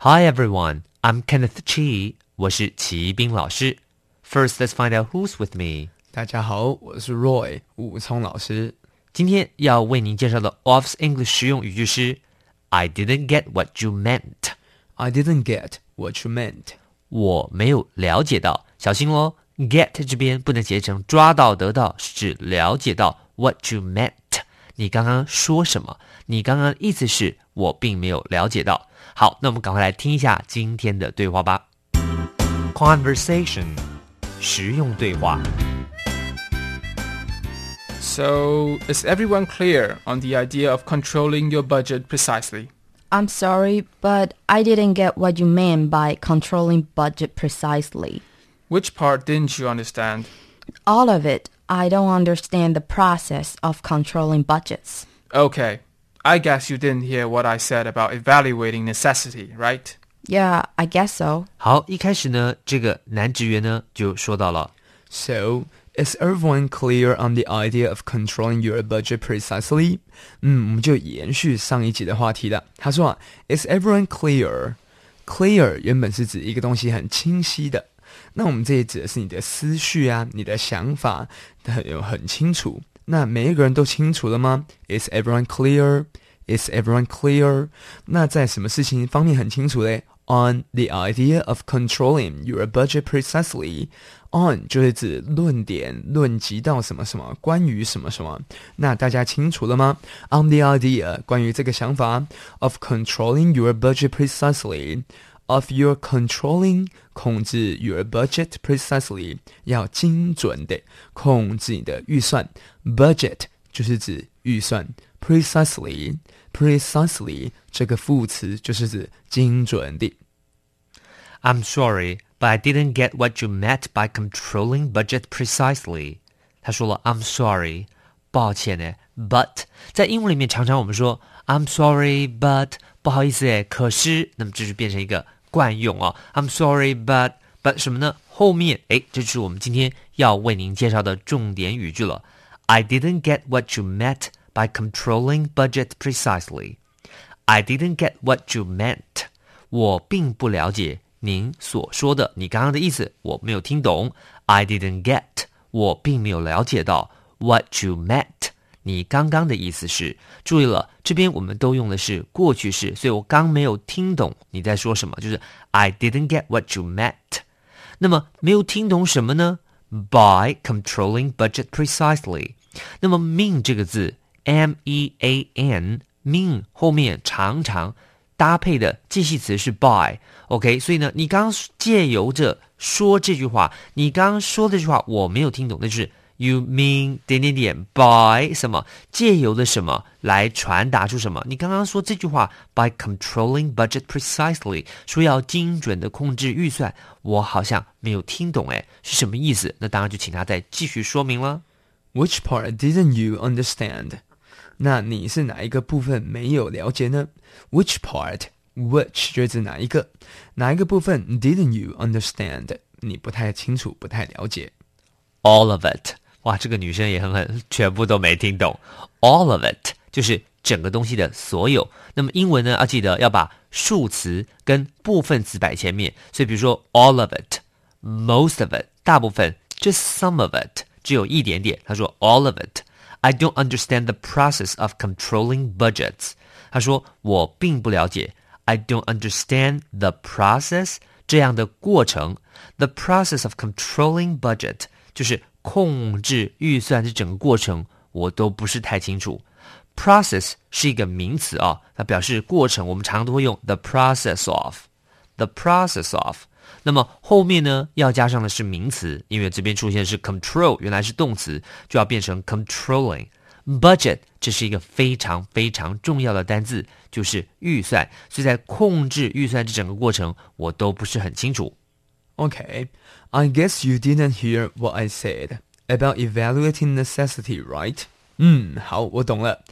Hi everyone, I'm Kenneth Chi. 我是齐斌老师。First, let's find out who's with me. 大家好，我是 Roy 武聪老师。今天要为您介绍的 Office English 实用语句是 I didn't get what you meant. I didn't get what you meant. 我没有了解到，小心喽！get 这边不能写成抓到、得到，是指了解到 what you meant。 你刚刚说什么？你刚刚意思是我并没有了解到。好，那我们赶快来听一下今天的对话吧。Conversation，实用对话。 So, is everyone clear on the idea of controlling your budget precisely? I'm sorry, but I didn't get what you meant by controlling budget precisely. Which part didn't you understand? All of it. I don't understand the process of controlling budgets. Okay, I guess you didn't hear what I said about evaluating necessity, right? Yeah, I guess so. 好，一开始呢，这个男职员呢就说到了 So, is everyone clear on the idea of controlling your budget precisely? 嗯，我们就延续上一集的话题了。他说啊，Is everyone clear? Clear 原本是指一个东西很清晰的， 那我们这里指的是你的思绪啊，你的想法很有很清楚。那每一个人都清楚了吗？Is everyone clear? Is everyone clear? 那在什么事情方面很清楚嘞？On the idea of controlling your budget precisely. On 就是指论点、论及到什么什么，关于什么什么。那大家清楚了吗？On the idea 关于这个想法 of controlling your budget precisely. Of your controlling 控制 your budget precisely 要精准的控制你的预算，budget 就是指预算，precisely precisely 这个副词就是指精准的。 I'm sorry, but I didn't get what you meant by controlling budget precisely. 他说了 I'm sorry，抱歉呢，but 在英文里面常常我们说 I'm sorry but 不好意思诶，可是那么这就变成一个 惯用哦。I'm sorry but but 什么呢？后面诶，这就是我们今天要为您介绍的重点语句了。I didn't get what you meant by controlling budget precisely. I didn't get what you meant. 我并不了解您所说的，你刚刚的意思我没有听懂。I didn't get，我并没有了解到 what you meant。 你刚刚的意思是，注意了，这边我们都用的是过去式，所以我刚没有听懂你在说什么，就是 I didn't get what you meant。那么没有听懂什么呢？By controlling budget precisely。那么 mean 这个字，M E A N mean 后面常常搭配的介系词是 by，OK，、所以呢，你刚借由着说这句话，你刚刚说这句话我没有听懂，那就是 you mean 点点点 by 什么，借由的什么来传达出什么？你刚刚说这句话 by controlling budget precisely，说要精准的控制预算，我好像没有听懂，哎，是什么意思？那当然就请他再继续说明了。 Which part didn't you understand? 那你是哪一个部分没有了解呢？Which part? Which 就指哪一个？哪一个部分 didn't you understand? 你不太清楚，不太了解。 all of it。 哇，这个女生也很狠，全部都没听懂。all of it 就是整个东西的所有。那么英文呢，要记得要把数词跟部分词摆前面。所以比如说 all of it，most of it，大部分，just some of it，只有一点点。他说 all of it。I don't understand the process of controlling budgets。他说我并不了解。I don't understand the process 这样的过程。The process of controlling budget 就是控制预算这整个过程，我都不是太清楚。Process 是一个名词啊，它表示过程，我们常常都会用 the process of，the process of。那么后面呢要加上的是名词，因为这边出现是 control，原来是动词，就要变成 controlling。budget 这是一个非常非常重要的单字，就是预算。所以在控制预算这整个过程，我都不是很清楚。Okay, I guess you didn't hear what I said about evaluating necessity, right? 嗯，好，我懂了。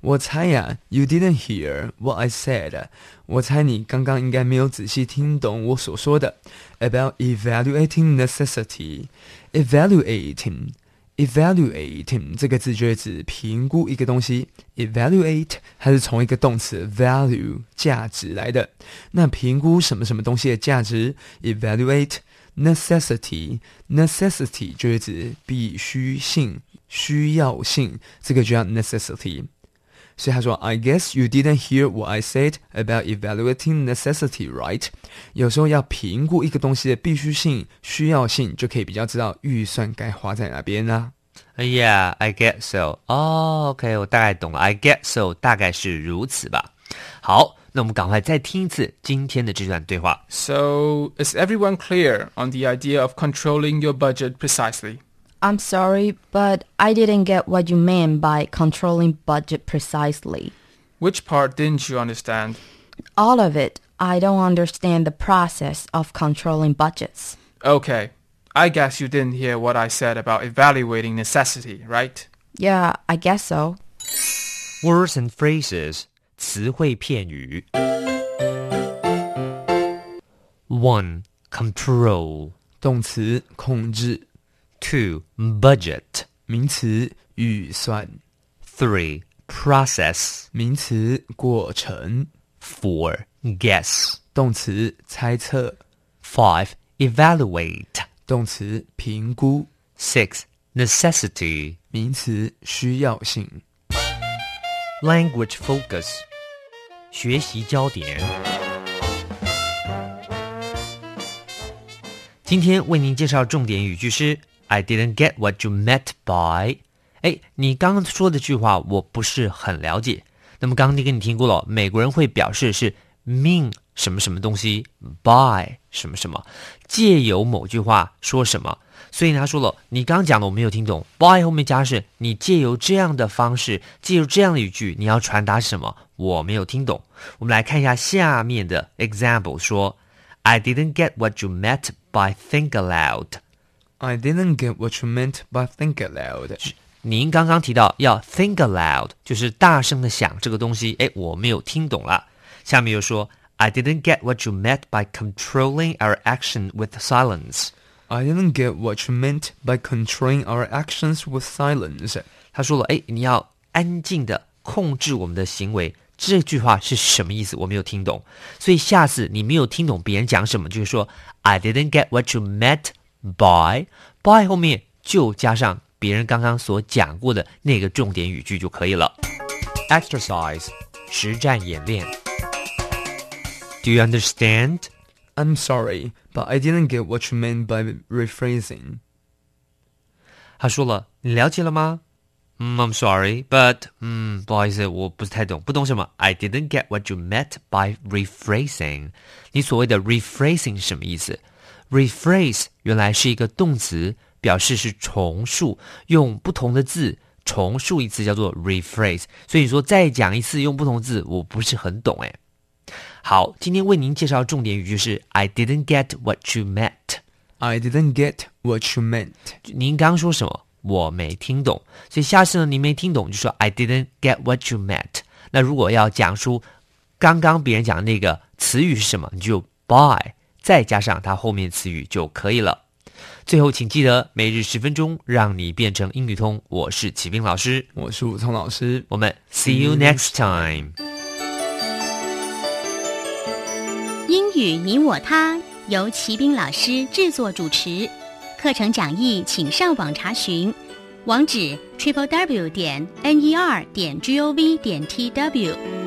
我猜呀，you didn't hear what I said。我猜你刚刚应该没有仔细听懂我所说的 about evaluating necessity。evaluating evaluating 这个字就是指评估一个东西。evaluate 它是从一个动词 value 价值来的。那评估什么什么东西的价值？evaluate necessity necessity 就是指必须性。需要性，这个就叫 necessity。所以他说，I guess you didn't hear what I said about evaluating necessity, right？有时候要评估一个东西的必须性、需要性，就可以比较知道预算该花在哪边啦。Yeah, I get so. 哦，OK，我大概懂了。I get so 大概是如此吧。好，那我们赶快再听一次今天的这段对话。So, is everyone clear on the idea of controlling your budget precisely? I'm sorry, but I didn't get what you meant by controlling budget precisely. Which part didn't you understand? All of it. I don't understand the process of controlling budgets. Okay. I guess you didn't hear what I said about evaluating necessity, right? Yeah, I guess so. Words and phrases 词汇片语 One control 动词控制 Two budget 名词预算 Three process 名词过程 Four guess 动词猜测 Five evaluate 动词评估 Six necessity 名词需要性 Language focus 学习焦点。今天为您介绍重点语句是 I didn't get what you meant by。哎，你刚刚说的句话我不是很了解。那么刚刚你跟你听过了，美国人会表示是 mean 什么什么东西，by 什么什么，借由某句话说什么。所以他说了，你刚讲的我没有听懂，by 后面加是你借由这样的方式，借由这样的语句，你要传达什么？我没有听懂。我们来看一下下面的 example，说 I didn't get what you meant by think aloud。I didn't get what you meant by think aloud。您刚刚提到要 think aloud，就是大声的想这个东西，哎，我没有听懂了。下面又说 I didn't get what you meant by controlling our action with silence。 I didn't get what you meant by controlling our actions with silence。他说了，哎，你要安静的控制我们的行为。这句话是什么意思？我没有听懂。所以下次你没有听懂别人讲什么，就是说 I didn't get what you meant by by 后面就加上别人刚刚所讲过的那个重点语句就可以了。Exercise 实战演练。Do you understand? I'm sorry, but I didn't get what you meant by rephrasing. 他说了，你了解了吗？嗯，I'm sorry, but 嗯，不好意思，我不是太懂，不懂什么？I didn't get what you meant by rephrasing。你所谓的 rephrasing 是什么意思 ？rephrase 原来是一个动词，表示是重述，用不同的字重述一次叫做 rephrase。所以你说再讲一次用不同字，我不是很懂哎。好，今天为您介绍重点语句是 I didn't get what you meant。I didn't get what you meant. 您刚说什么？我没听懂。所以下次呢，您没听懂就说 I didn't get what you meant。那如果要讲出刚刚别人讲的那个词语是什么，你就 by 再加上它后面词语就可以了。最后，请记得每日十分钟，让你变成英语通。我是启斌老师，我是武聪老师。我们 see you next time。英语你我他由齐斌老师制作主持，课程讲义请上网查询，网址 triple w 点 n e r 点 g o v 点 t w。